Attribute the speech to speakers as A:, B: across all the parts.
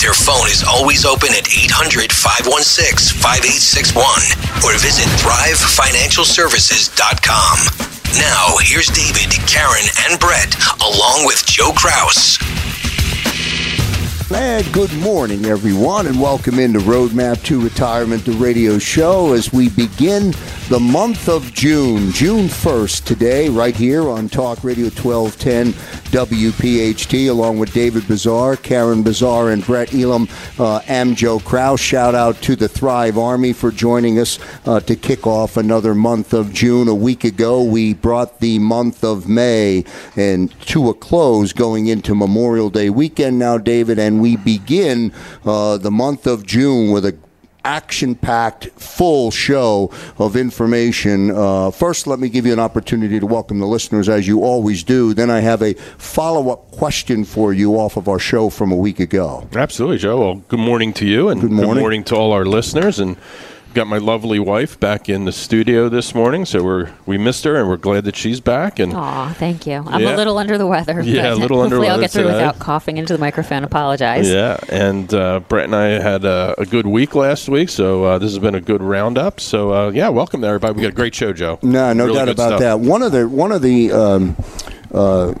A: Their phone is always open at 800 516 5861 or visit thrivefinancialservices.com. Now, here's David, Karen, and Brett, along with Joe Kraus.
B: And good morning, everyone, and welcome into Roadmap to Retirement, the radio show, as we begin the month of June, June 1st, today, right here on Talk Radio 1210 WPHT, along with David Bazaar, Karen Bazaar, and Brett Elam. Uh, I'm Joe Kraus. Shout out to the Thrive Army for joining us uh, to kick off another month of June. A week ago, we brought the month of May and to a close going into Memorial Day weekend now, David, and we begin uh, the month of June with a action packed, full show of information. Uh, first, let me give you an opportunity to welcome the listeners as you always do. Then, I have a follow up question for you off of our show from a week ago.
C: Absolutely, Joe. Well, good morning to you, and
B: good morning,
C: good morning to all our listeners. And got my lovely wife back in the studio this morning, so we're we missed her, and we're glad that she's back. And
D: Aw, thank you. I'm
C: Yeah.
D: a little under the weather.
C: Yeah, a little under
D: hopefully I'll get through
C: today.
D: without coughing into the microphone. Apologize.
C: yeah, and uh, Brett and I had a, a good week last week, so uh, this has been a good roundup. So uh, yeah, welcome to everybody. We got a great show, Joe.
B: No, no
C: Really
B: doubt about
C: stuff.
B: that. One of the one of the um, uh,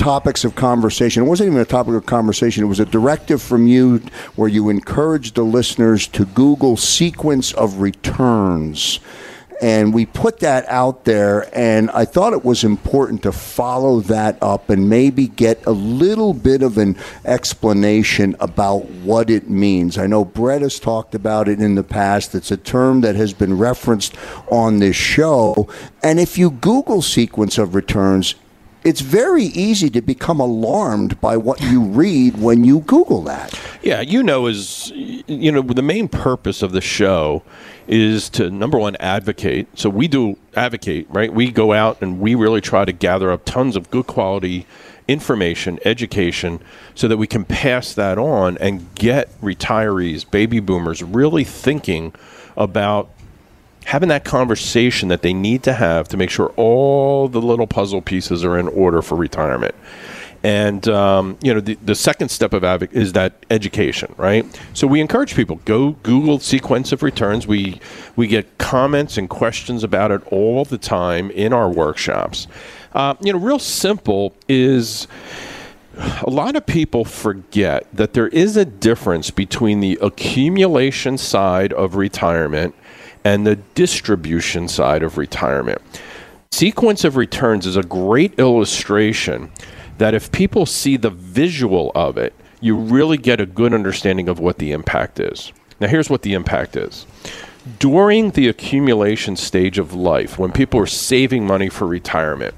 B: topics of conversation. It wasn't even a topic of conversation. It was a directive from you where you encouraged the listeners to Google sequence of returns. And we put that out there, and I thought it was important to follow that up and maybe get a little bit of an explanation about what it means. I know Brett has talked about it in the past. It's a term that has been referenced on this show. And if you Google sequence of returns, it's very easy to become alarmed by what you read when you Google that.
C: Yeah, you know, is you know the main purpose of the show is to number one advocate. So we do advocate, right? We go out and we really try to gather up tons of good quality information, education, so that we can pass that on and get retirees, baby boomers, really thinking about having that conversation that they need to have to make sure all the little puzzle pieces are in order for retirement. And um, you know, the, the second step of advoc is that education, right? So we encourage people go Google sequence of returns. We we get comments and questions about it all the time in our workshops. Uh, you know, real simple is a lot of people forget that there is a difference between the accumulation side of retirement and the distribution side of retirement. Sequence of returns is a great illustration that if people see the visual of it, you really get a good understanding of what the impact is. Now, here's what the impact is. During the accumulation stage of life, when people are saving money for retirement,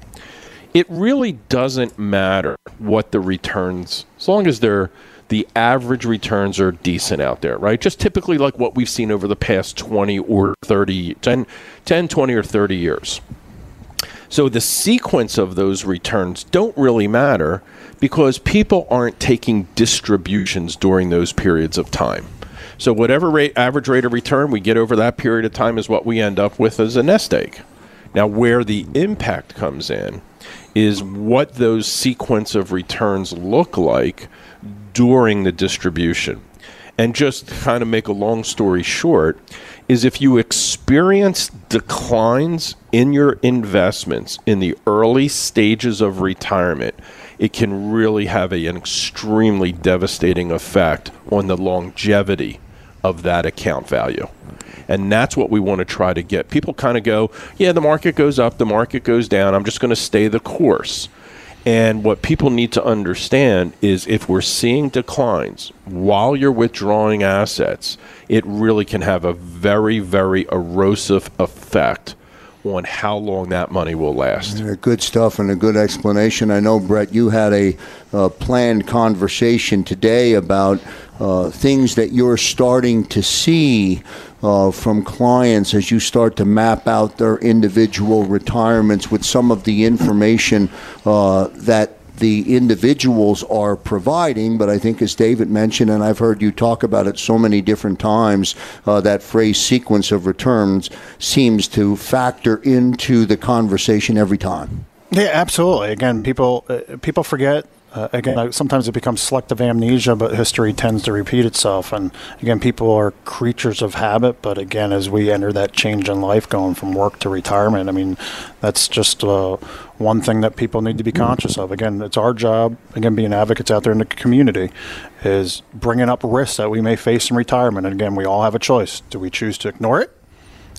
C: it really doesn't matter what the returns, as long as they're the average returns are decent out there, right? Just typically like what we've seen over the past 20 or 30, 10, 10 20 or 30 years. So the sequence of those returns don't really matter because people aren't taking distributions during those periods of time. So whatever rate, average rate of return we get over that period of time is what we end up with as a nest egg. Now, where the impact comes in is what those sequence of returns look like during the distribution. And just kind of make a long story short, is if you experience declines in your investments in the early stages of retirement, it can really have a, an extremely devastating effect on the longevity of that account value. And that's what we want to try to get. People kind of go, yeah, the market goes up, the market goes down. I'm just going to stay the course. And what people need to understand is if we're seeing declines while you're withdrawing assets, it really can have a very, very erosive effect on how long that money will last.
B: Good stuff and a good explanation. I know, Brett, you had a uh, planned conversation today about uh, things that you're starting to see uh, from clients as you start to map out their individual retirements with some of the information uh, that the individuals are providing, but I think as David mentioned, and I've heard you talk about it so many different times, uh, that phrase sequence of returns seems to factor into the conversation every time.
E: Yeah, absolutely. Again, people uh, people forget uh, again, sometimes it becomes selective amnesia, but history tends to repeat itself. And again, people are creatures of habit. But again, as we enter that change in life, going from work to retirement, I mean, that's just uh, one thing that people need to be mm. conscious of. Again, it's our job, again, being advocates out there in the community, is bringing up risks that we may face in retirement. And again, we all have a choice. Do we choose to ignore it?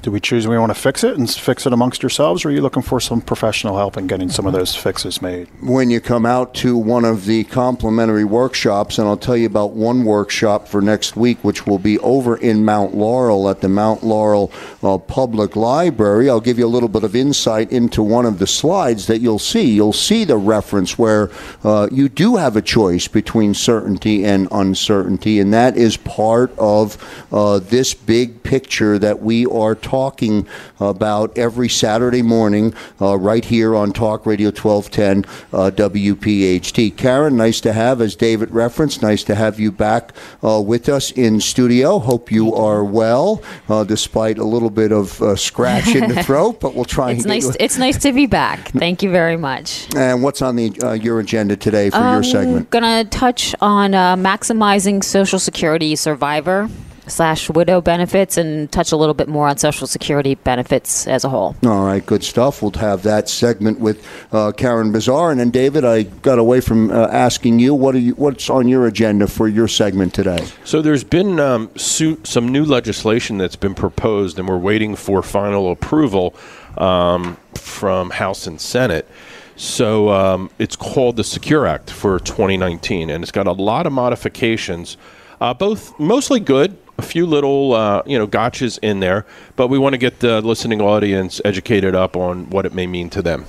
E: Do we choose we want to fix it and fix it amongst yourselves, or are you looking for some professional help in getting some of those fixes made?
B: When you come out to one of the complimentary workshops, and I'll tell you about one workshop for next week, which will be over in Mount Laurel at the Mount Laurel uh, Public Library, I'll give you a little bit of insight into one of the slides that you'll see. You'll see the reference where uh, you do have a choice between certainty and uncertainty, and that is part of uh, this big picture that we are talking talking about every Saturday morning uh, right here on Talk Radio 1210 uh, WPHT. Karen, nice to have, as David referenced, nice to have you back uh, with us in studio. Hope you are well, uh, despite a little bit of uh, scratch in the throat, but we'll try
D: it's
B: and
D: nice. It's nice to be back. Thank you very much.
B: And what's on the uh, your agenda today for your
D: I'm
B: segment?
D: gonna touch on uh, maximizing Social Security survivor slash widow benefits and touch a little bit more on Social Security benefits as a whole.
B: All right, good stuff. We'll have that segment with uh, Karen Bazar, and then David. I got away from uh, asking you what are you what's on your agenda for your segment today.
C: So there's been um, su- some new legislation that's been proposed, and we're waiting for final approval um, from House and Senate. So um, it's called the Secure Act for 2019, and it's got a lot of modifications, uh, both mostly good, a few little uh, you know gotchas in there, but we want to get the listening audience educated up on what it may mean to them.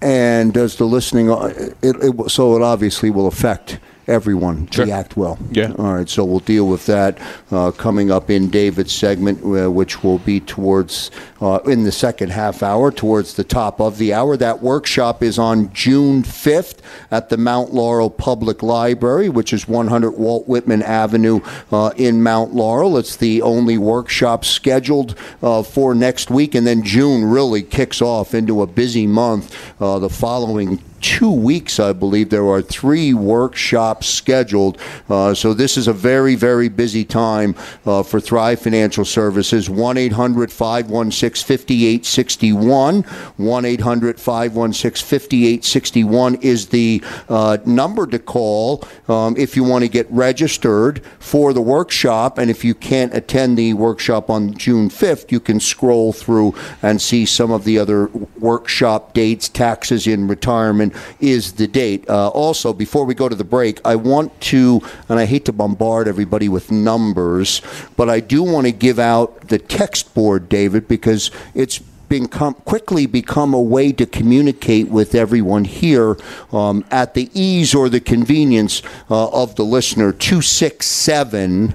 B: And does the listening? It, it, so it obviously will affect everyone.
C: Sure.
B: The act will.
C: Yeah.
B: All right. So we'll deal with that uh, coming up in David's segment, uh, which will be towards uh, in the second half hour, towards the top of the hour. That workshop is on June fifth at the Mount Laurel Public Library, which is 100 Walt Whitman Avenue uh, in Mount Laurel. It's the only workshop scheduled uh, for next week, and then June really kicks off into a busy month. Uh, the following two weeks, I believe. There are three workshops scheduled. Uh, so this is a very, very busy time uh, for Thrive Financial Services. 1 800 516 5861. 1 800 516 5861 is the uh, number to call um, if you want to get registered for the workshop. And if you can't attend the workshop on June 5th, you can scroll through and see some of the other workshop dates, taxes in retirement is the date. Uh, also, before we go to the break, I want to, and I hate to bombard everybody with numbers, but I do want to give out the text board, David, because it's become quickly become a way to communicate with everyone here um, at the ease or the convenience uh, of the listener. Two six seven.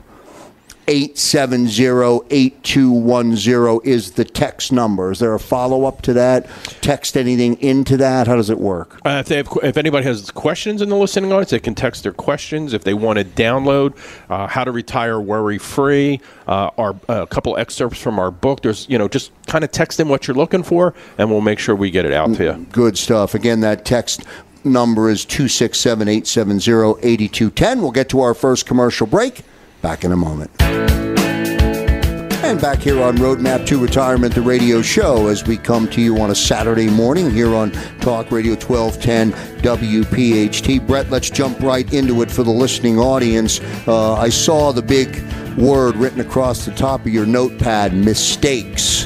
B: 870-8210 is the text number. Is there a follow-up to that? Text anything into that? How does it work?
C: Uh, if, they have, if anybody has questions in the listening audience, they can text their questions. If they want to download uh, "How to Retire Worry Free," uh, our a couple excerpts from our book. There's you know just kind of text in what you're looking for, and we'll make sure we get it out to you.
B: Good stuff. Again, that text number is 267-870-8210. We'll get to our first commercial break. Back in a moment. And back here on Roadmap to Retirement, the radio show, as we come to you on a Saturday morning here on Talk Radio 1210 WPHT. Brett, let's jump right into it for the listening audience. Uh, I saw the big word written across the top of your notepad mistakes.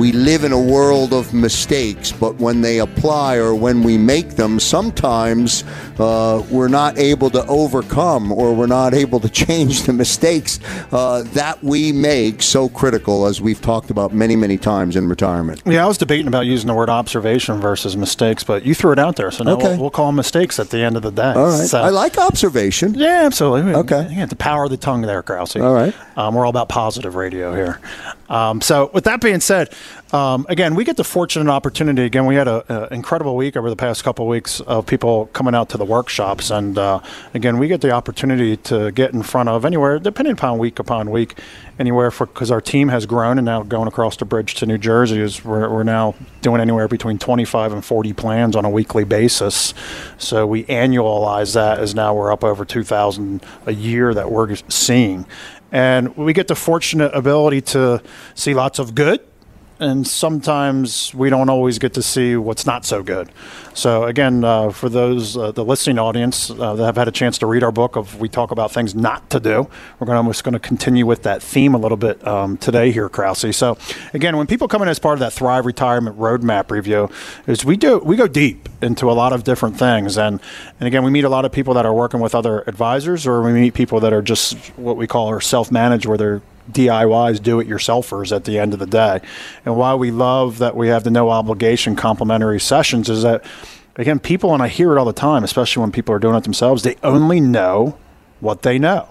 B: We live in a world of mistakes, but when they apply or when we make them, sometimes uh, we're not able to overcome or we're not able to change the mistakes uh, that we make so critical, as we've talked about many, many times in retirement.
E: Yeah, I was debating about using the word observation versus mistakes, but you threw it out there, so now
B: Okay.
E: we'll, we'll call them mistakes at the end of the day.
B: All right.
E: So-
B: I like observation.
E: Yeah, absolutely.
B: Okay.
E: Yeah, the power of the tongue there, Krause.
B: All right.
E: Um, we're all about positive radio here. Um, so, with that being said, um, again, we get the fortunate opportunity. Again, we had an incredible week over the past couple of weeks of people coming out to the workshops. And uh, again, we get the opportunity to get in front of anywhere, depending upon week upon week, anywhere for because our team has grown and now going across the bridge to New Jersey is we're, we're now doing anywhere between 25 and 40 plans on a weekly basis. So we annualize that as now we're up over 2,000 a year that we're seeing. And we get the fortunate ability to see lots of good and sometimes we don't always get to see what's not so good. So again, uh, for those uh, the listening audience uh, that have had a chance to read our book of we talk about things not to do, we're going just going to continue with that theme a little bit um, today here, Krause. So again, when people come in as part of that Thrive Retirement Roadmap review, is we do we go deep into a lot of different things, and and again, we meet a lot of people that are working with other advisors, or we meet people that are just what we call are self-managed, where they're DIYs, do it yourselfers at the end of the day. And why we love that we have the no obligation complimentary sessions is that, again, people, and I hear it all the time, especially when people are doing it themselves, they only know what they know.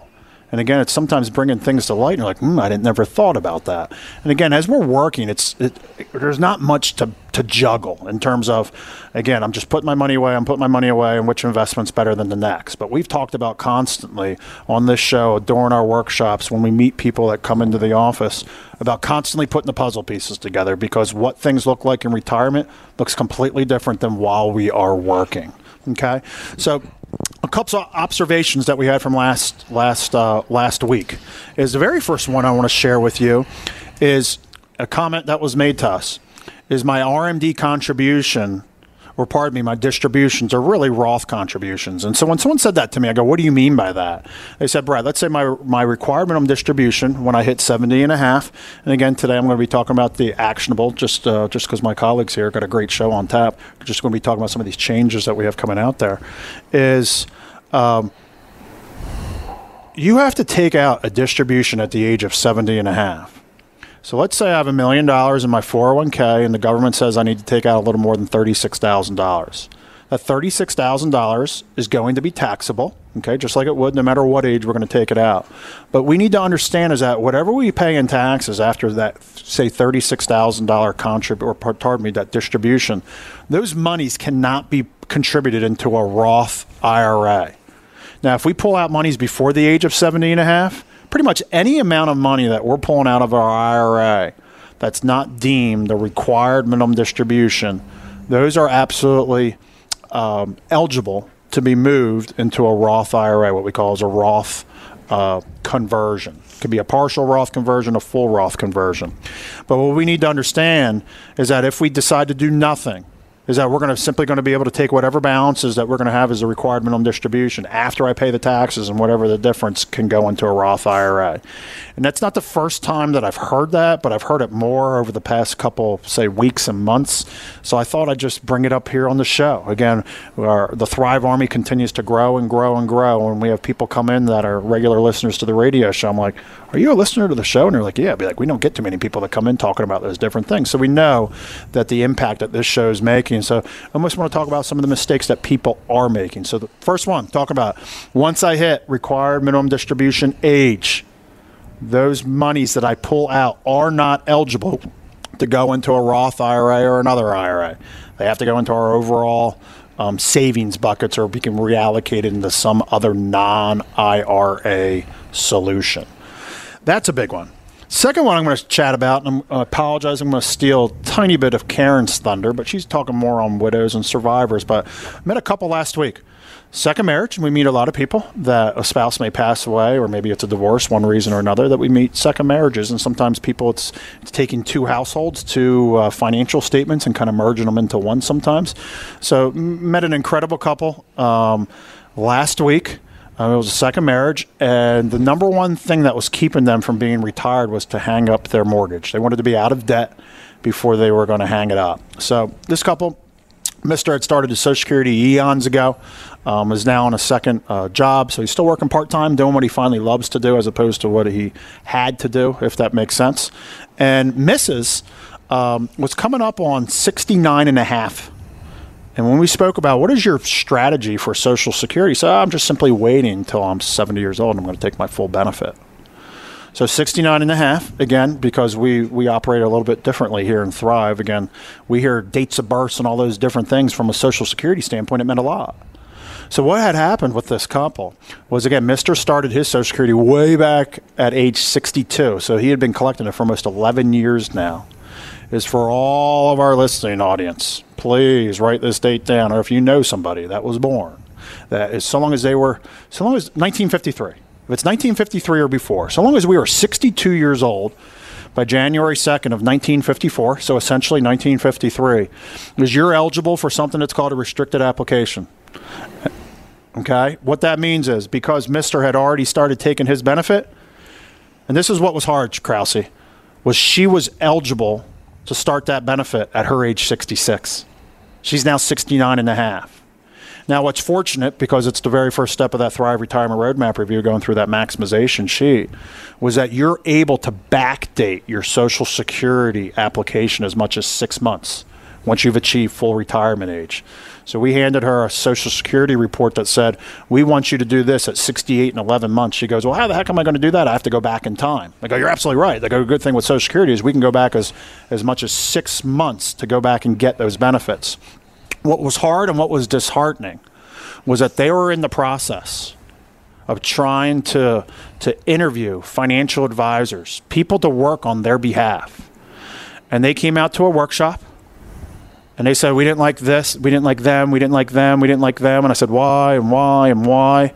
E: And again, it's sometimes bringing things to light, and you're like, hmm, I didn't never thought about that. And again, as we're working, it's it, there's not much to, to juggle in terms of, again, I'm just putting my money away, I'm putting my money away, and which investment's better than the next. But we've talked about constantly on this show during our workshops when we meet people that come into the office about constantly putting the puzzle pieces together because what things look like in retirement looks completely different than while we are working. Okay, so a couple observations that we had from last last uh, last week is the very first one I want to share with you is a comment that was made to us. Is my RMD contribution or pardon me my distributions are really Roth contributions and so when someone said that to me I go what do you mean by that they said Brad let's say my my required minimum distribution when I hit 70 and a half and again today I'm going to be talking about the actionable just uh, just because my colleagues here got a great show on tap just going to be talking about some of these changes that we have coming out there is um, you have to take out a distribution at the age of 70 and a half. So let's say I have a million dollars in my 401k and the government says I need to take out a little more than $36,000. That $36,000 is going to be taxable, okay, just like it would no matter what age we're going to take it out. But we need to understand is that whatever we pay in taxes after that, say, $36,000 contrib or pardon me, that distribution, those monies cannot be contributed into a Roth IRA. Now, if we pull out monies before the age of 70 and a half, pretty much any amount of money that we're pulling out of our IRA that's not deemed the required minimum distribution, those are absolutely um, eligible to be moved into a Roth IRA, what we call as a Roth uh, conversion. It could be a partial Roth conversion, a full Roth conversion. But what we need to understand is that if we decide to do nothing, is that we're going to simply going to be able to take whatever balances that we're going to have as a required minimum distribution after I pay the taxes and whatever the difference can go into a Roth IRA. And that's not the first time that I've heard that, but I've heard it more over the past couple, say, weeks and months. So I thought I'd just bring it up here on the show. Again, our, the Thrive Army continues to grow and grow and grow. And we have people come in that are regular listeners to the radio show. I'm like, Are you a listener to the show? And they're like, Yeah. I'd be like, We don't get too many people that come in talking about those different things. So we know that the impact that this show is making. So I almost want to talk about some of the mistakes that people are making. So the first one, talk about once I hit required minimum distribution age, those monies that I pull out are not eligible to go into a Roth IRA or another IRA. They have to go into our overall um, savings buckets or we can reallocate it into some other non IRA solution. That's a big one. Second one I'm going to chat about, and I'm apologize, I'm going to steal a tiny bit of Karen's thunder, but she's talking more on widows and survivors. But I met a couple last week. Second marriage, and we meet a lot of people that a spouse may pass away, or maybe it's a divorce, one reason or another, that we meet second marriages. And sometimes people, it's, it's taking two households, two uh, financial statements, and kind of merging them into one sometimes. So, met an incredible couple um, last week. Uh, it was a second marriage, and the number one thing that was keeping them from being retired was to hang up their mortgage. They wanted to be out of debt before they were going to hang it up. So this couple, Mister had started his Social Security eons ago, um, is now on a second uh, job, so he's still working part time, doing what he finally loves to do, as opposed to what he had to do, if that makes sense. And Mrs. Um, was coming up on 69 and a half and when we spoke about what is your strategy for Social Security, so I'm just simply waiting until I'm 70 years old and I'm going to take my full benefit. So 69 and a half, again, because we, we operate a little bit differently here in Thrive. Again, we hear dates of birth and all those different things from a Social Security standpoint. It meant a lot. So what had happened with this couple was again, Mr. started his Social Security way back at age 62. So he had been collecting it for almost 11 years now is for all of our listening audience. Please write this date down, or if you know somebody that was born, that is so long as they were, so long as 1953. If it's 1953 or before, so long as we are 62 years old by January 2nd of 1954, so essentially 1953, is you're eligible for something that's called a restricted application. Okay? What that means is because Mr. had already started taking his benefit, and this is what was hard, Krause, was she was eligible to start that benefit at her age 66. She's now 69 and a half. Now, what's fortunate, because it's the very first step of that Thrive Retirement Roadmap review, going through that maximization sheet, was that you're able to backdate your Social Security application as much as six months once you've achieved full retirement age. So we handed her a Social Security report that said, We want you to do this at 68 and 11 months. She goes, Well, how the heck am I going to do that? I have to go back in time. I go, You're absolutely right. The good thing with Social Security is we can go back as, as much as six months to go back and get those benefits. What was hard and what was disheartening was that they were in the process of trying to, to interview financial advisors, people to work on their behalf. And they came out to a workshop and they said, We didn't like this, we didn't like them, we didn't like them, we didn't like them. And I said, Why and why and why?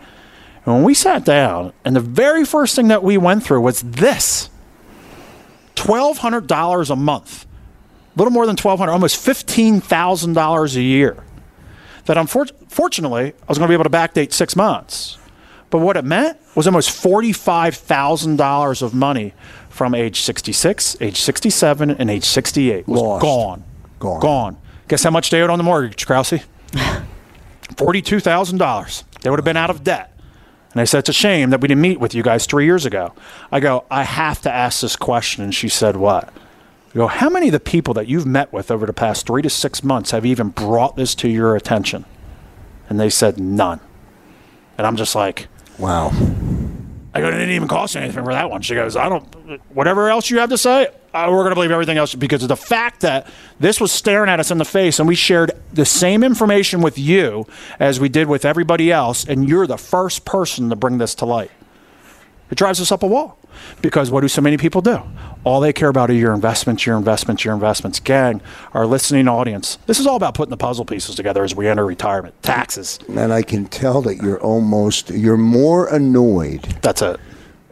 E: And when we sat down, and the very first thing that we went through was this $1,200 a month, a little more than 1,200, almost $15,000 a year. That unfortunately, I was going to be able to backdate six months. But what it meant was almost $45,000 of money from age 66, age 67, and age 68 was
B: Lost.
E: gone.
B: Gone.
E: Gone. Guess how much they owed on the mortgage, Krause? $42,000. They would have been out of debt. And I said, It's a shame that we didn't meet with you guys three years ago. I go, I have to ask this question. And she said, What? I go, How many of the people that you've met with over the past three to six months have even brought this to your attention? And they said, None. And I'm just like,
B: Wow.
E: I go, it didn't even cost you anything for that one. She goes, I don't, whatever else you have to say, uh, we're going to believe everything else because of the fact that this was staring at us in the face and we shared the same information with you as we did with everybody else, and you're the first person to bring this to light. It drives us up a wall because what do so many people do? All they care about are your investments, your investments, your investments. Gang, our listening audience, this is all about putting the puzzle pieces together as we enter retirement. Taxes.
B: And I can tell that you're almost, you're more annoyed
E: That's it.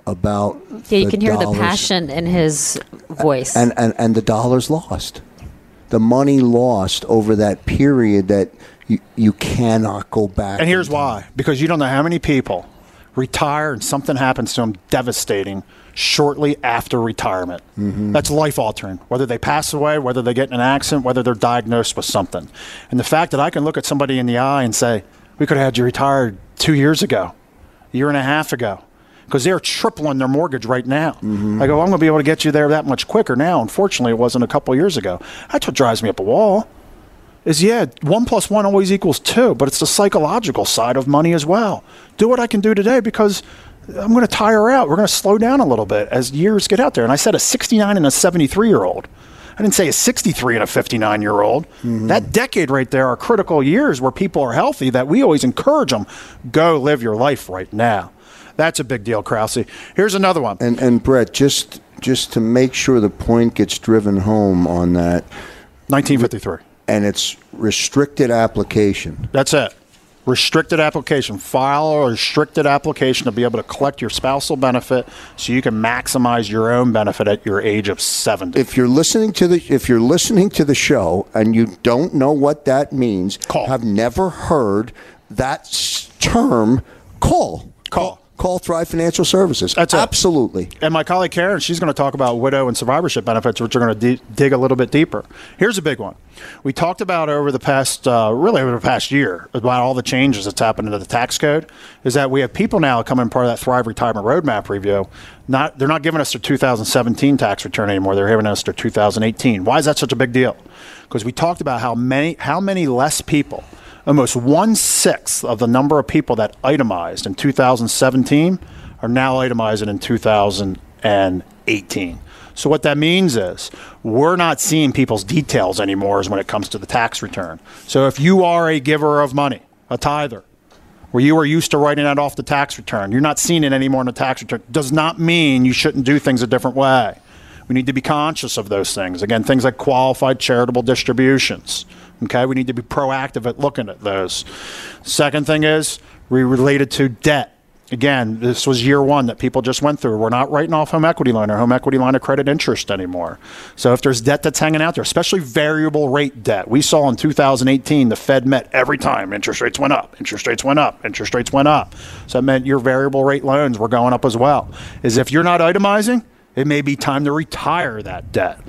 B: About.
D: Yeah, you
B: the
D: can hear the passion in his voice.
B: And, and, and the dollars lost. the money lost over that period that you, you cannot go back.
E: And here's
B: in time.
E: why because you don't know how many people retire and something happens to them devastating shortly after retirement. Mm-hmm. That's life altering. Whether they pass away, whether they get in an accident, whether they're diagnosed with something. And the fact that I can look at somebody in the eye and say, we could have had you retired two years ago, a year and a half ago. Because they're tripling their mortgage right now. I go, I'm going to be able to get you there that much quicker now. Unfortunately, it wasn't a couple years ago. That's what drives me up a wall is yeah, one plus one always equals two, but it's the psychological side of money as well. Do what I can do today because I'm going to tire out. We're going to slow down a little bit as years get out there. And I said a 69 and a 73 year old. I didn't say a 63 and a 59 year old. Mm-hmm. That decade right there are critical years where people are healthy that we always encourage them go live your life right now. That's a big deal, Krause. Here's another one.
B: And and Brett, just just to make sure the point gets driven home on that,
E: 1953.
B: and it's restricted application.
E: That's it. Restricted application. File a restricted application to be able to collect your spousal benefit so you can maximize your own benefit at your age of 70.
B: If you're listening to the if you're listening to the show and you don't know what that means,
E: Call.
B: have never heard that term, call.
E: Call.
B: Call Thrive Financial Services.
E: That's it.
B: Absolutely.
E: And my colleague Karen, she's going to talk about widow and survivorship benefits, which are going to dig a little bit deeper. Here's a big one. We talked about over the past, uh, really over the past year, about all the changes that's happened to the tax code. Is that we have people now coming part of that Thrive Retirement Roadmap review. Not they're not giving us their 2017 tax return anymore. They're giving us their 2018. Why is that such a big deal? Because we talked about how many how many less people almost one sixth of the number of people that itemized in 2017 are now itemizing in 2018. So what that means is we're not seeing people's details anymore as when it comes to the tax return. So if you are a giver of money, a tither, where you are used to writing that off the tax return, you're not seeing it anymore in the tax return, does not mean you shouldn't do things a different way. We need to be conscious of those things. Again, things like qualified charitable distributions. Okay, we need to be proactive at looking at those. Second thing is we related to debt. Again, this was year one that people just went through. We're not writing off home equity loan or home equity line of credit interest anymore. So if there's debt that's hanging out there, especially variable rate debt, we saw in 2018 the Fed met every time interest rates went up, interest rates went up, interest rates went up. So that meant your variable rate loans were going up as well. Is if you're not itemizing, it may be time to retire that debt.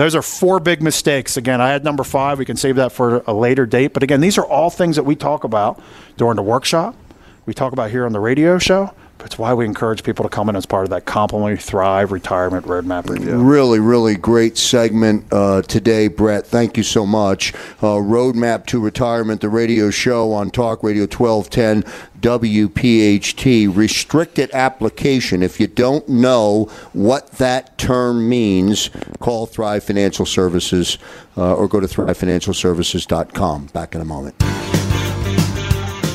E: Those are four big mistakes. Again, I had number five. We can save that for a later date. But again, these are all things that we talk about during the workshop. We talk about here on the radio show. It's why we encourage people to come in as part of that Complimentary Thrive Retirement Roadmap Review.
B: Really, really great segment uh, today, Brett. Thank you so much. Uh, Roadmap to Retirement, the radio show on Talk Radio 1210 WPHT. Restricted application. If you don't know what that term means, call Thrive Financial Services uh, or go to thrivefinancialservices.com. Back in a moment.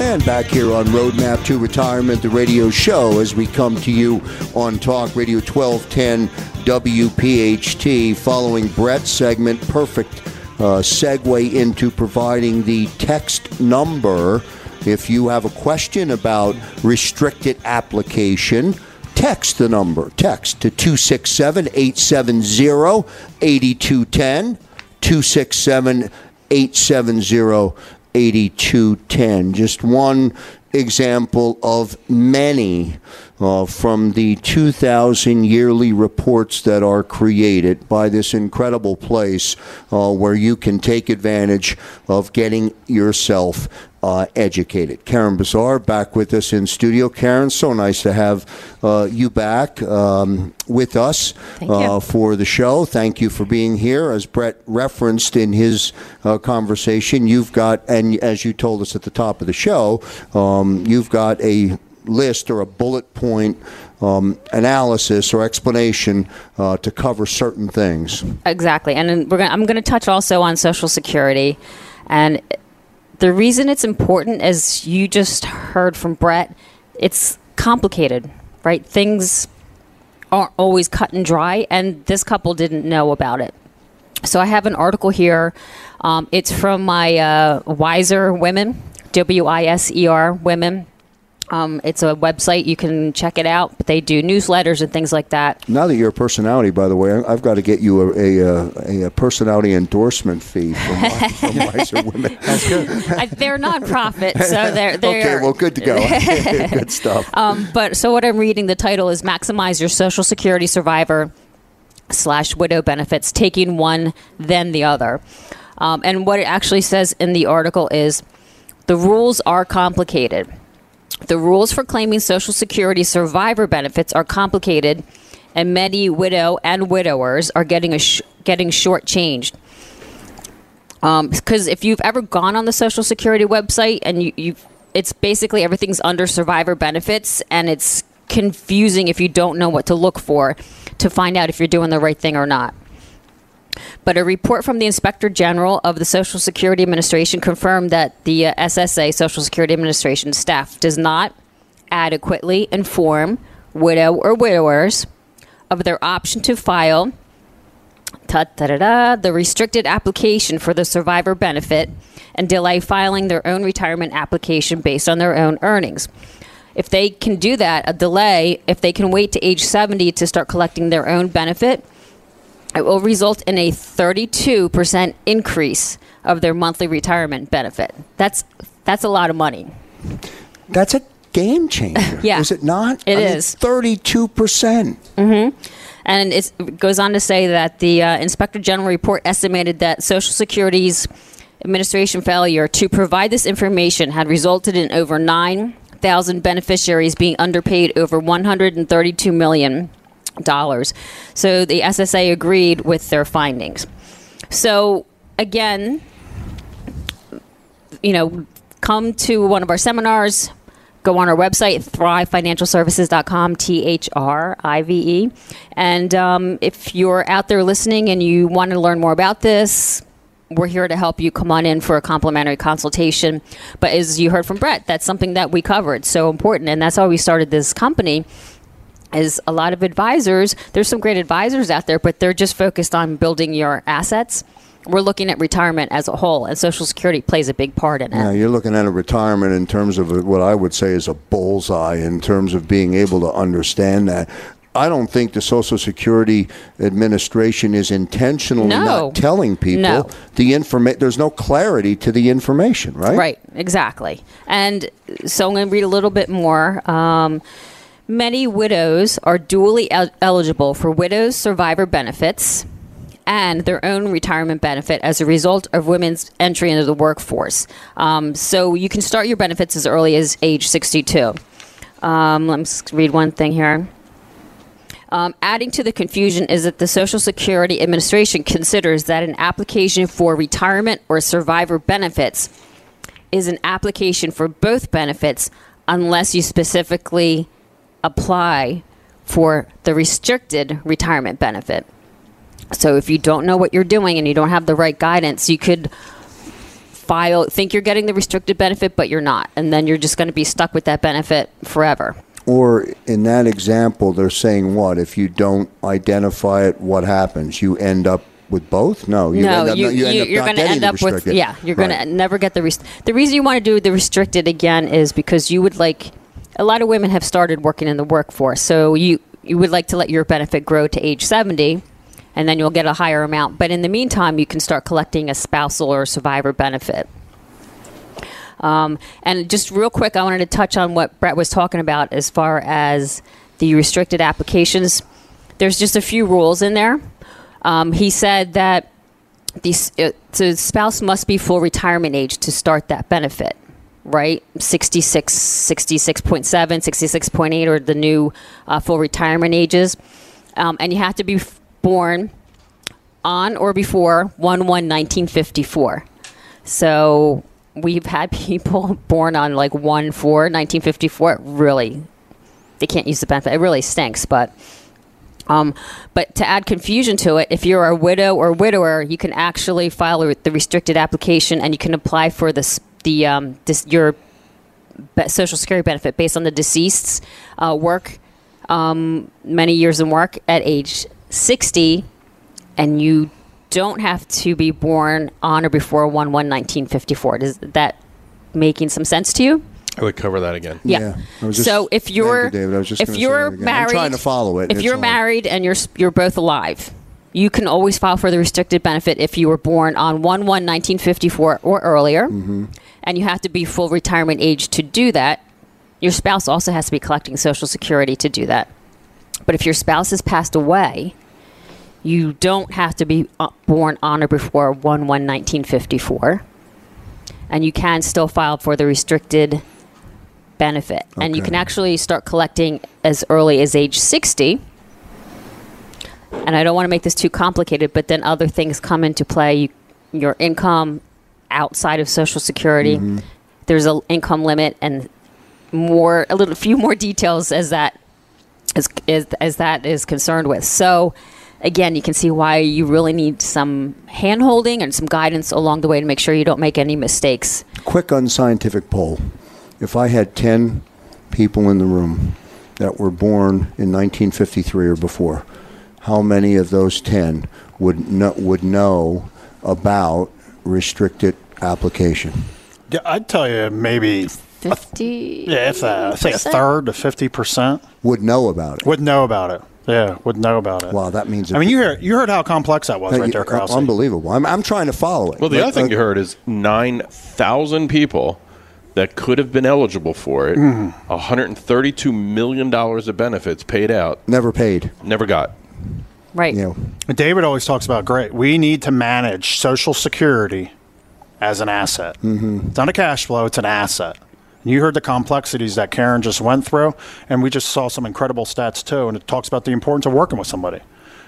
B: And back here on Roadmap to Retirement, the radio show, as we come to you on Talk Radio 1210 WPHT, following Brett's segment, perfect uh, segue into providing the text number. If you have a question about restricted application, text the number. Text to 267 870 8210. 267 870 8210. Just one example of many uh, from the 2,000 yearly reports that are created by this incredible place uh, where you can take advantage of getting yourself uh, educated. Karen Bazaar back with us in studio. Karen, so nice to have uh, you back um, with us uh, for the show. Thank you for being here. As Brett referenced in his uh, conversation, you've got, and as you told us at the top of the show, um, you've got a list or a bullet point um, analysis or explanation uh, to cover certain things.
D: Exactly, and we're gonna, I'm going to touch also on Social Security, and the reason it's important, as you just heard from Brett, it's complicated, right? Things aren't always cut and dry, and this couple didn't know about it. So I have an article here. Um, it's from my uh, Wiser Women, W I S E R Women. Um, it's a website. You can check it out. But they do newsletters and things like that.
B: Now that you're a personality, by the way, I- I've got to get you a, a, a, a personality endorsement fee from, Wi- from Wiser Women. That's good.
D: I, they're nonprofit, so they're they're
B: Okay, well, good to go. good stuff.
D: Um, but so what I'm reading, the title is "Maximize Your Social Security Survivor slash Widow Benefits: Taking One Then the Other." Um, and what it actually says in the article is, the rules are complicated. The rules for claiming Social Security survivor benefits are complicated, and many widow and widowers are getting a sh- getting shortchanged. Um, because if you've ever gone on the Social Security website and you, you've, it's basically everything's under survivor benefits, and it's confusing if you don't know what to look for to find out if you're doing the right thing or not. But a report from the Inspector General of the Social Security Administration confirmed that the uh, SSA, Social Security Administration staff, does not adequately inform widow or widowers of their option to file the restricted application for the survivor benefit and delay filing their own retirement application based on their own earnings. If they can do that, a delay, if they can wait to age 70 to start collecting their own benefit, it will result in a 32% increase of their monthly retirement benefit. That's that's a lot of money.
B: That's a game changer.
D: Yeah.
B: Is it not?
D: It
B: It is
D: is.
B: Thirty-two percent.
D: Mm-hmm. And it goes on to say that the uh, Inspector General report estimated that Social Security's administration failure to provide this information had resulted in over 9,000 beneficiaries being underpaid over 132 million dollars. So the SSA agreed with their findings. So again, you know, come to one of our seminars, go on our website, thrivefinancialservices.com, T H R I V E. And um, if you're out there listening and you want to learn more about this, we're here to help you come on in for a complimentary consultation. But as you heard from Brett, that's something that we covered, so important. And that's why we started this company is a lot of advisors. There's some great advisors out there, but they're just focused on building your assets. We're looking at retirement as a whole, and Social Security plays a big part in it.
B: Yeah, you're looking at a retirement in terms of what I would say is a bullseye in terms of being able to understand that. I don't think the Social Security Administration is intentionally
D: No.
B: not telling people
D: No.
B: the information. There's no clarity to the information, right?
D: Right, exactly. And so I'm going to read a little bit more. Um, many widows are dually el- eligible for widows' survivor benefits and their own retirement benefit as a result of women's entry into the workforce. Um, so you can start your benefits as early as age 62. Um, let me read one thing here. Um, adding to the confusion is that the Social Security Administration considers that an application for retirement or survivor benefits is an application for both benefits unless you specifically apply for the restricted retirement benefit. So if you don't know what you're doing and you don't have the right guidance, you could file think you're getting the restricted benefit but you're not and then you're just going to be stuck with that benefit forever.
B: Or in that example, they're saying what? If you don't identify it, what happens? You end up with both? No, you
D: no,
B: end up,
D: you,
B: you end
D: you,
B: up
D: you're going to end up with yeah. You're going to never get the rest. The reason you want to do the restricted again is because you would like a lot of women have started working in the workforce, so you you would like to let your benefit grow to age seventy, and then you'll get a higher amount. But in the meantime, you can start collecting a spousal or survivor benefit. Um, and just real quick, I wanted to touch on what Brett was talking about as far as the restricted applications. There's just a few rules in there. Um, he said that the uh, the spouse must be full retirement age to start that benefit, right? 66, 66.7, 66.8 are the new uh, full retirement ages. Um, and you have to be born on or before 1 1 1954. So we've had people born on like 1 4 1954. It really, they can't use the benefit. It really stinks, but. Um, but to add confusion to it, if you're a widow or widower, you can actually file the restricted application and you can apply for this, the um, this, your be- social security benefit based on the deceased's uh, work, um, many years in work at age 60, and you don't have to be born on or before 1 1 1954. Is that making some sense to you?
C: I would cover that again.
D: Yeah.
B: I was just-
D: so if you're
B: you, David. I was just
D: if you're
B: that again. I'm
D: married,
B: trying to follow it,
D: If you're
B: hard.
D: married and you're you're both alive, you can always file for the restricted benefit if you were born on 1 1 1954 or earlier,
B: Mm-hmm.
D: And you have to be full retirement age to do that. Your spouse also has to be collecting Social Security to do that. But if your spouse has passed away, you don't have to be uh, born on or before 1 1 1954. And you can still file for the restricted benefit. And you can actually start collecting as early as age 60. And I don't want to make this too complicated, but then other things come into play. You, your income outside of Social Security, mm-hmm. there's an income limit and more, a little, few more details as that as, as, as that is concerned with. So, again, you can see why you really need some hand holding and some guidance along the way to make sure you don't make any mistakes.
B: Quick unscientific poll. If I had 10 people in the room that were born in 1953 or before, how many of those 10 would know, would know about restricted application?
E: Yeah, I'd tell you maybe,
D: 50.
E: yeah, if that, I think a third to 50%
B: Would know about it.
E: would know about it. Yeah, would know about it.
B: Wow, that means.
E: I mean, you heard, you heard how complex that was right there, Krause.
B: Unbelievable. I'm, I'm trying to follow it.
C: Well, the
B: But,
C: other thing
B: uh,
C: you heard is 9,000 people that could have been eligible for it,
B: Mm-hmm.
C: $132 million of benefits paid out,
B: never paid.
C: never got.
D: Right.
B: You know,
E: David always talks about great. We need to manage Social Security as an asset. Mm-hmm. It's not a cash flow; it's an asset. You heard the complexities that Karen just went through, and we just saw some incredible stats too. And it talks about the importance of working with somebody.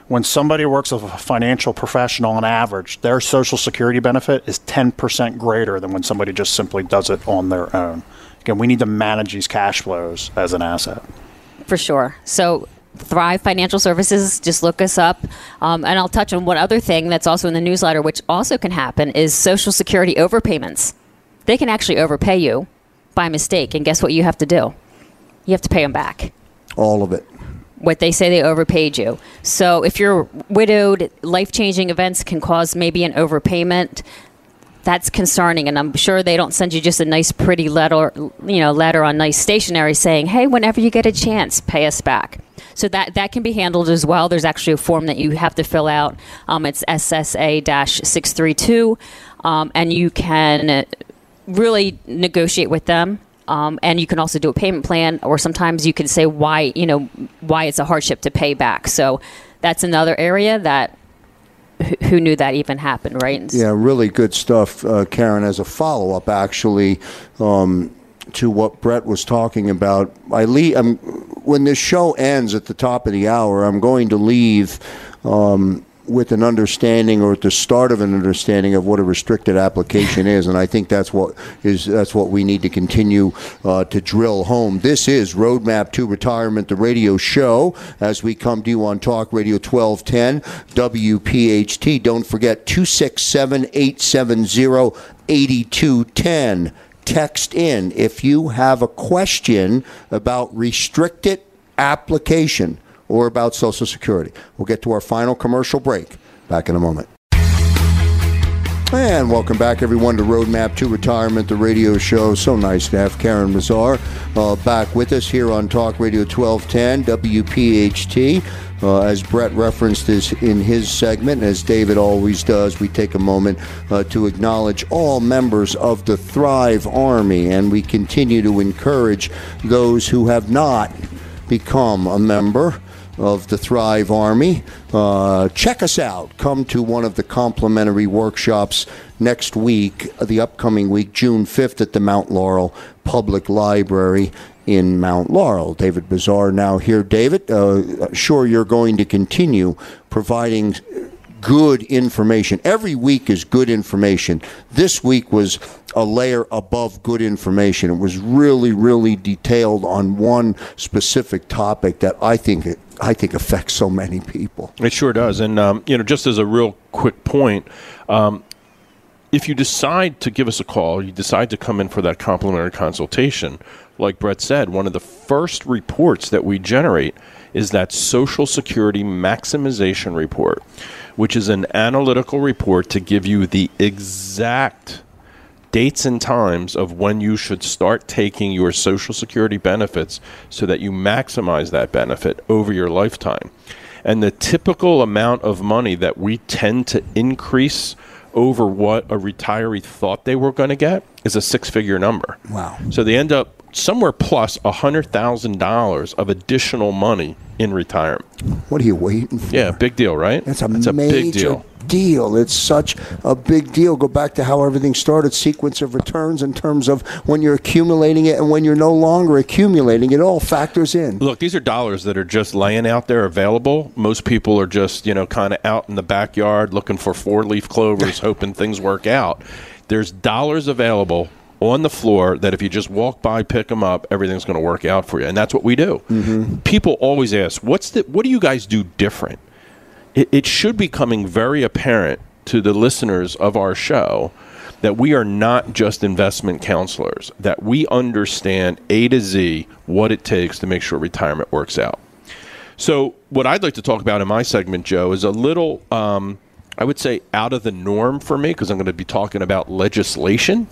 E: When somebody works with a financial professional, on average, their Social Security benefit is ten percent greater than when somebody just simply does it on their own. Again, we need to manage these cash flows as an asset.
D: For sure. So, Thrive Financial Services, just look us up. Um, and I'll touch on one other thing that's also in the newsletter, which also can happen, is Social Security overpayments. They can actually overpay you by mistake. And guess what you have to do? You have to pay them back.
B: all of it.
D: What they say they overpaid you. So if you're widowed, life changing events can cause maybe an overpayment. That's concerning, and I'm sure they don't send you just a nice, pretty letter, you know, letter on nice stationery saying, "Hey, whenever you get a chance, pay us back." So that that can be handled as well. There's actually a form that you have to fill out. Um, it's SSA-632, um, and you can really negotiate with them. Um, and you can also do a payment plan, or sometimes you can say why you know why it's a hardship to pay back. So that's another area that who- knew that even happened, right?
B: Yeah, really good stuff, uh, Karen. As a follow up, actually, um, to what Brett was talking about, I leave. Um, when this show ends at the top of the hour, I'm going to leave um, with an understanding, or at the start of an understanding of what a restricted application is, and I think that's what is that's what we need to continue uh, to drill home. This is Roadmap to Retirement, the radio show, as we come to you on Talk Radio 1210 WPHT. Don't forget 267 870 8210. Text in if you have a question about restricted application or about Social Security. We'll get to our final commercial break. Back in a moment. And welcome back, everyone, to Roadmap to Retirement, the radio show. So nice to have Karen Mazar uh, back with us here on Talk Radio 1210 WPHT. Uh, as Brett referenced this in his segment, as David always does, we take a moment uh, to acknowledge all members of the Thrive Army, and we continue to encourage those who have not become a member of the Thrive Army. Uh, check us out. Come to one of the complimentary workshops next week, uh, the upcoming week, June 5th, at the Mount Laurel Public Library in Mount Laurel. David Bazaar now here. David, uh, sure you're going to continue providing good information. Every week is good information. This week was a layer above good information. It was really, really detailed on one specific topic that I think it, I think affects so many people.
C: It sure does. And, um, you know, just as a real quick point, um, if you decide to give us a call, you decide to come in for that complimentary consultation, like Brett said, one of the first reports that we generate is that Social Security Maximization Report, which is an analytical report to give you the exact dates and times of when you should start taking your Social Security benefits so that you maximize that benefit over your lifetime. And the typical amount of money that we tend to increase over what a retiree thought they were going to get is a six figure number.
B: Wow.
C: So they end up somewhere plus $100,000 of additional money in retirement.
B: What are you waiting for?
C: Yeah, big deal, right?
B: That's a
C: That's
B: major
C: big deal.
B: Deal. It's such a big deal. Go back to how everything started, sequence of returns in terms of when you're accumulating it and when you're no longer accumulating. It all factors in.
C: Look, these are dollars that are just laying out there available. Most people are just, you know, kind of out in the backyard looking for four leaf clovers, hoping things work out. There's dollars available on the floor that if you just walk by, pick them up, everything's going to work out for you. And that's what we do. Mm-hmm. People always ask, "What's the? What do you guys do different?" It, it should be coming very apparent to the listeners of our show that we are not just investment counselors. That we understand A to Z what it takes to make sure retirement works out. So, what I'd like to talk about in my segment, Joe, is a little, um, I would say, out of the norm for me because I'm going to be talking about legislation,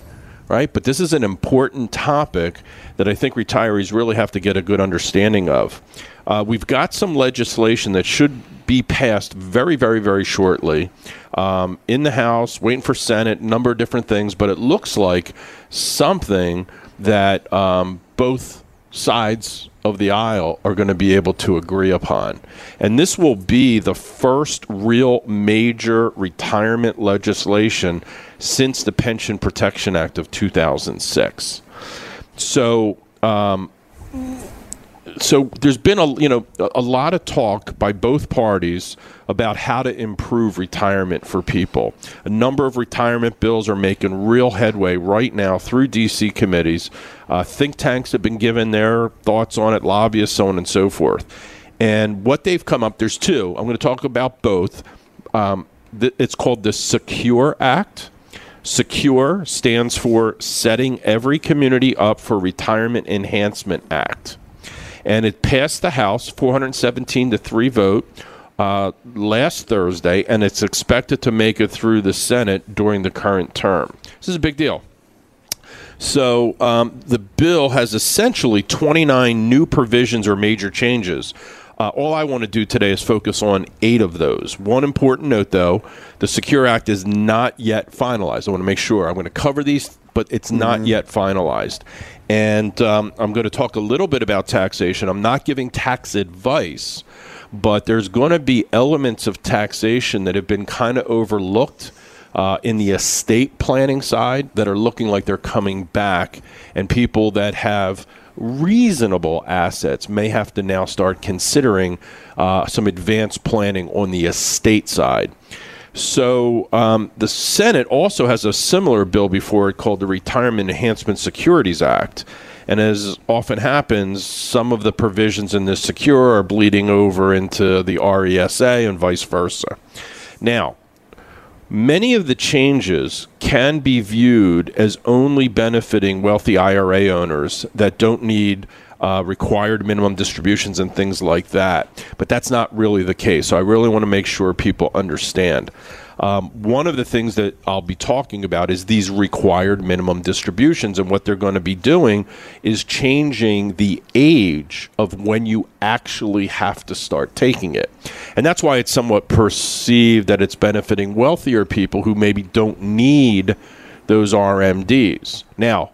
C: right? But this is an important topic that I think retirees really have to get a good understanding of. Uh, we've got some legislation that should be passed very, very, very shortly um, in the House, waiting for Senate, a number of different things, but it looks like something that um, both sides of the aisle are going to be able to agree upon. And this will be the first real major retirement legislation since the Pension Protection Act of 2006. So, um, so there's been a you know a, lot of talk by both parties about how to improve retirement for people. A number of retirement bills are making real headway right now through DC committees. Uh, think tanks have been given their thoughts on it, lobbyists, so on and so forth. And what they've come up, there's two. I'm going to talk about both. Um, th- it's called the Secure Act. Secure stands for Setting Every Community Up for Retirement Enhancement Act and it passed the House 417 to 3 vote uh, last Thursday, and it's expected to make it through the Senate during the current term. This is a big deal. So um, the bill has essentially 29 new provisions or major changes. Uh, all I want to do today is focus on eight of those. One important note, though the Secure Act is not yet finalized. I want to make sure. I'm going to cover these, but it's not yet finalized. And um, I'm going to talk a little bit about taxation. I'm not giving tax advice, but there's going to be elements of taxation that have been kind of overlooked. Uh, in the estate planning side, that are looking like they're coming back, and people that have reasonable assets may have to now start considering uh, some advanced planning on the estate side. So um, the Senate also has a similar bill before it called the Retirement Enhancement Securities Act. And as often happens, some of the provisions in this secure are bleeding over into the RESA and vice versa. Now, Many of the changes can be viewed as only benefiting wealthy IRA owners that don't need uh, required minimum distributions and things like that. But that's not really the case. So I really want to make sure people understand. Um, one of the things that I'll be talking about is these required minimum distributions, and what they're going to be doing is changing the age of when you actually have to start taking it. And that's why it's somewhat perceived that it's benefiting wealthier people who maybe don't need those RMDs. Now,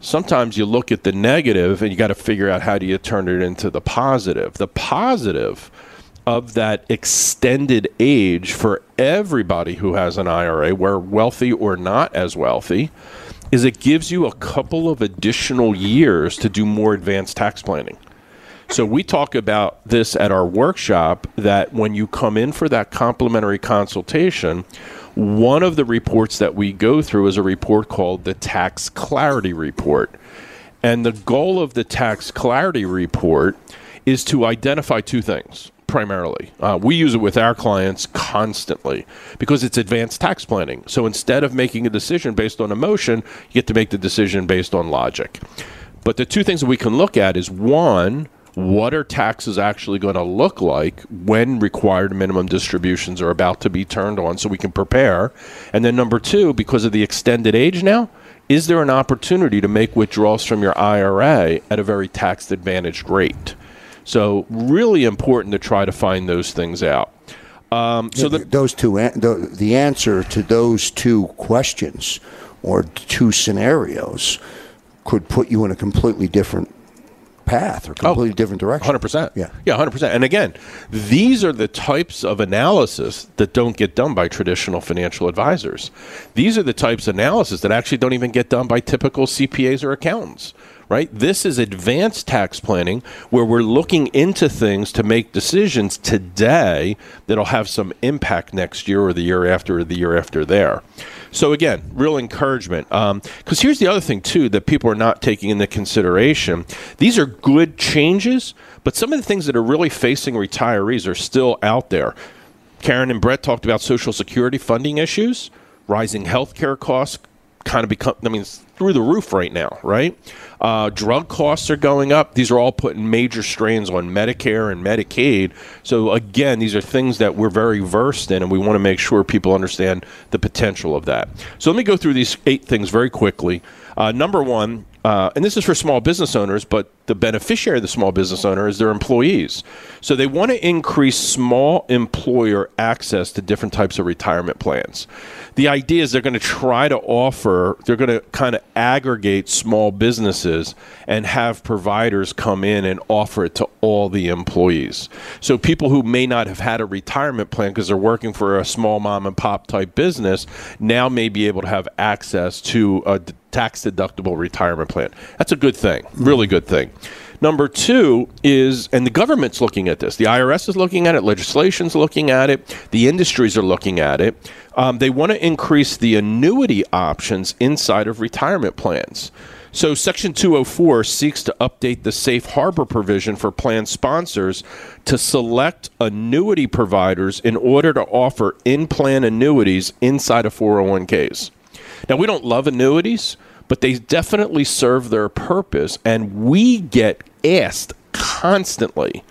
C: sometimes you look at the negative and you got to figure out how do you turn it into the positive. The positive of that extended age for everybody who has an IRA, where wealthy or not as wealthy, is it gives you a couple of additional years to do more advanced tax planning. So we talk about this at our workshop that when you come in for that complimentary consultation, one of the reports that we go through is a report called the Tax Clarity Report. And the goal of the Tax Clarity Report is to identify two things primarily. Uh, we use it with our clients constantly because it's advanced tax planning. So instead of making a decision based on emotion, you get to make the decision based on logic. But the two things that we can look at is one, what are taxes actually going to look like when required minimum distributions are about to be turned on so we can prepare? And then number two, because of the extended age now, is there an opportunity to make withdrawals from your IRA at a very tax advantaged rate? So, really important to try to find those things out. Um, so, the,
B: those two, the, the answer to those two questions or two scenarios could put you in a completely different path or completely oh, different direction.
C: Hundred percent. Yeah. Yeah. Hundred percent. And again, these are the types of analysis that don't get done by traditional financial advisors. These are the types of analysis that actually don't even get done by typical CPAs or accountants. Right? This is advanced tax planning where we're looking into things to make decisions today that'll have some impact next year or the year after or the year after there. So again, real encouragement. Because um, here's the other thing too that people are not taking into consideration. These are good changes, but some of the things that are really facing retirees are still out there. Karen and Brett talked about Social Security funding issues, rising healthcare costs, kind of become. I mean, through the roof right now, right? Uh, drug costs are going up. These are all putting major strains on Medicare and Medicaid. So, again, these are things that we're very versed in, and we want to make sure people understand the potential of that. So, let me go through these eight things very quickly. Uh, number one, uh, and this is for small business owners, but the beneficiary of the small business owner is their employees. So they want to increase small employer access to different types of retirement plans the idea is they're going to try to offer, they're going to kind of aggregate small businesses and have providers come in and offer it to all the employees. So people who may not have had a retirement plan because they're working for a small mom and pop type business now may be able to have access to a tax deductible retirement plan. That's a good thing, really good thing. Number two is, and the government's looking at this. The IRS is looking at it. Legislation's looking at it. The industries are looking at it. Um, they want to increase the annuity options inside of retirement plans. So, Section 204 seeks to update the safe harbor provision for plan sponsors to select annuity providers in order to offer in plan annuities inside of 401ks. Now, we don't love annuities, but they definitely serve their purpose, and we get asked constantly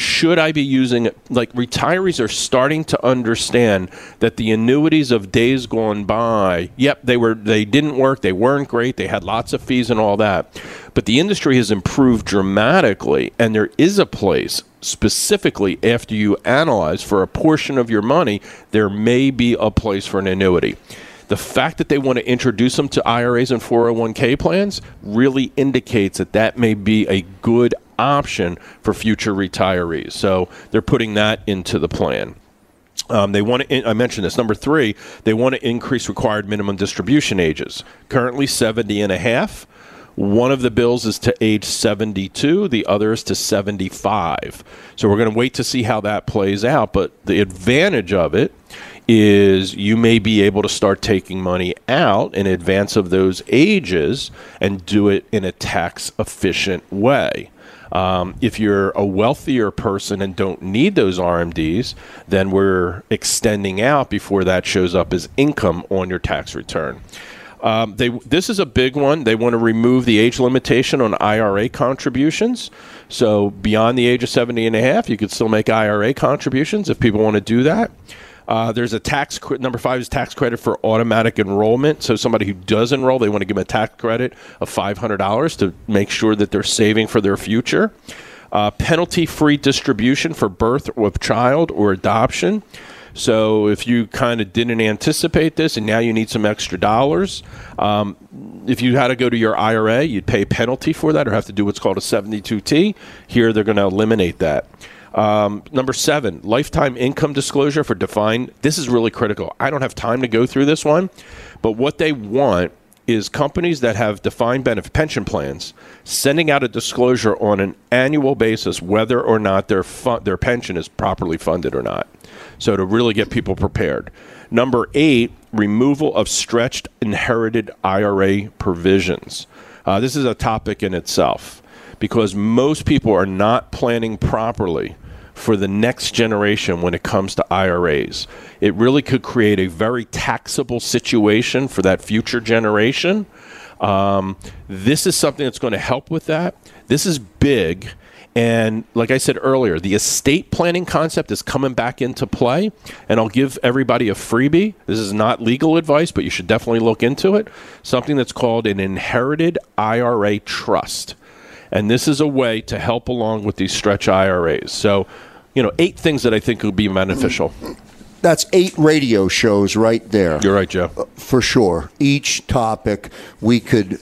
C: should I be using it? Like retirees are starting to understand that the annuities of days gone by, yep, they were they didn't work, they weren't great, they had lots of fees and all that. But the industry has improved dramatically and there is a place specifically after you analyze for a portion of your money, there may be a place for an annuity. The fact that they want to introduce them to IRAs and 401k plans really indicates that that may be a good option for future retirees. So they're putting that into the plan. Um, they want to. I mentioned this. Number three, they want to increase required minimum distribution ages. Currently 70 and a half. One of the bills is to age 72, the other is to 75. So we're going to wait to see how that plays out. But the advantage of it is you may be able to start taking money out in advance of those ages and do it in a tax efficient way. Um, if you're a wealthier person and don't need those RMDs, then we're extending out before that shows up as income on your tax return. Um, they, this is a big one. They want to remove the age limitation on IRA contributions. So beyond the age of 70 and a half, you could still make IRA contributions if people want to do that. Uh, there's a tax cre- number five is tax credit for automatic enrollment. So somebody who does enroll, they want to give them a tax credit of five hundred dollars to make sure that they're saving for their future. Uh, penalty-free distribution for birth of child or adoption. So if you kind of didn't anticipate this and now you need some extra dollars, um, if you had to go to your IRA, you'd pay a penalty for that or have to do what's called a 72T. Here they're going to eliminate that. Um, number seven, lifetime income disclosure for defined. This is really critical. I don't have time to go through this one, but what they want is companies that have defined benefit pension plans sending out a disclosure on an annual basis whether or not their their pension is properly funded or not. So to really get people prepared. Number eight, removal of stretched inherited IRA provisions. Uh, this is a topic in itself because most people are not planning properly for the next generation when it comes to IRAs. It really could create a very taxable situation for that future generation. Um, this is something that's going to help with that. This is big. And like I said earlier, the estate planning concept is coming back into play. And I'll give everybody a freebie. This is not legal advice, but you should definitely look into it. Something that's called an inherited IRA trust. And this is a way to help along with these stretch IRAs. So, you know, eight things that I think would be beneficial.
B: That's eight radio shows right there.
C: You're right, Joe.
B: Uh, for sure. Each topic we could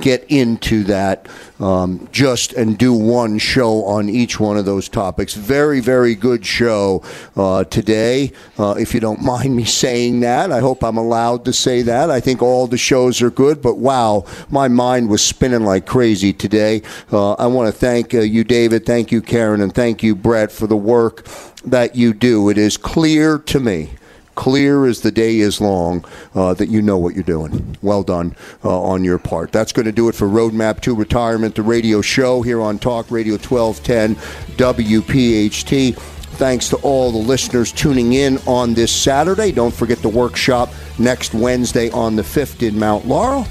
B: get into that um, just and do one show on each one of those topics. Very, very good show uh, today. Uh, if you don't mind me saying that, I hope I'm allowed to say that. I think all the shows are good, but wow, my mind was spinning like crazy today. Uh, I want to thank uh, you, David. Thank you, Karen, and thank you, Brett, for the work that you do. It is clear to me clear as the day is long uh, that you know what you're doing. Well done uh, on your part. That's going to do it for Roadmap to Retirement, the radio show here on Talk Radio 1210 WPHT. Thanks to all the listeners tuning in on this Saturday. Don't forget the workshop next Wednesday on the 5th in Mount Laurel.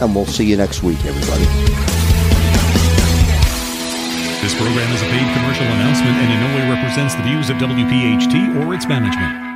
B: And we'll see you next week, everybody.
F: This program is a paid commercial announcement and in no way represents the views of WPHT or its management.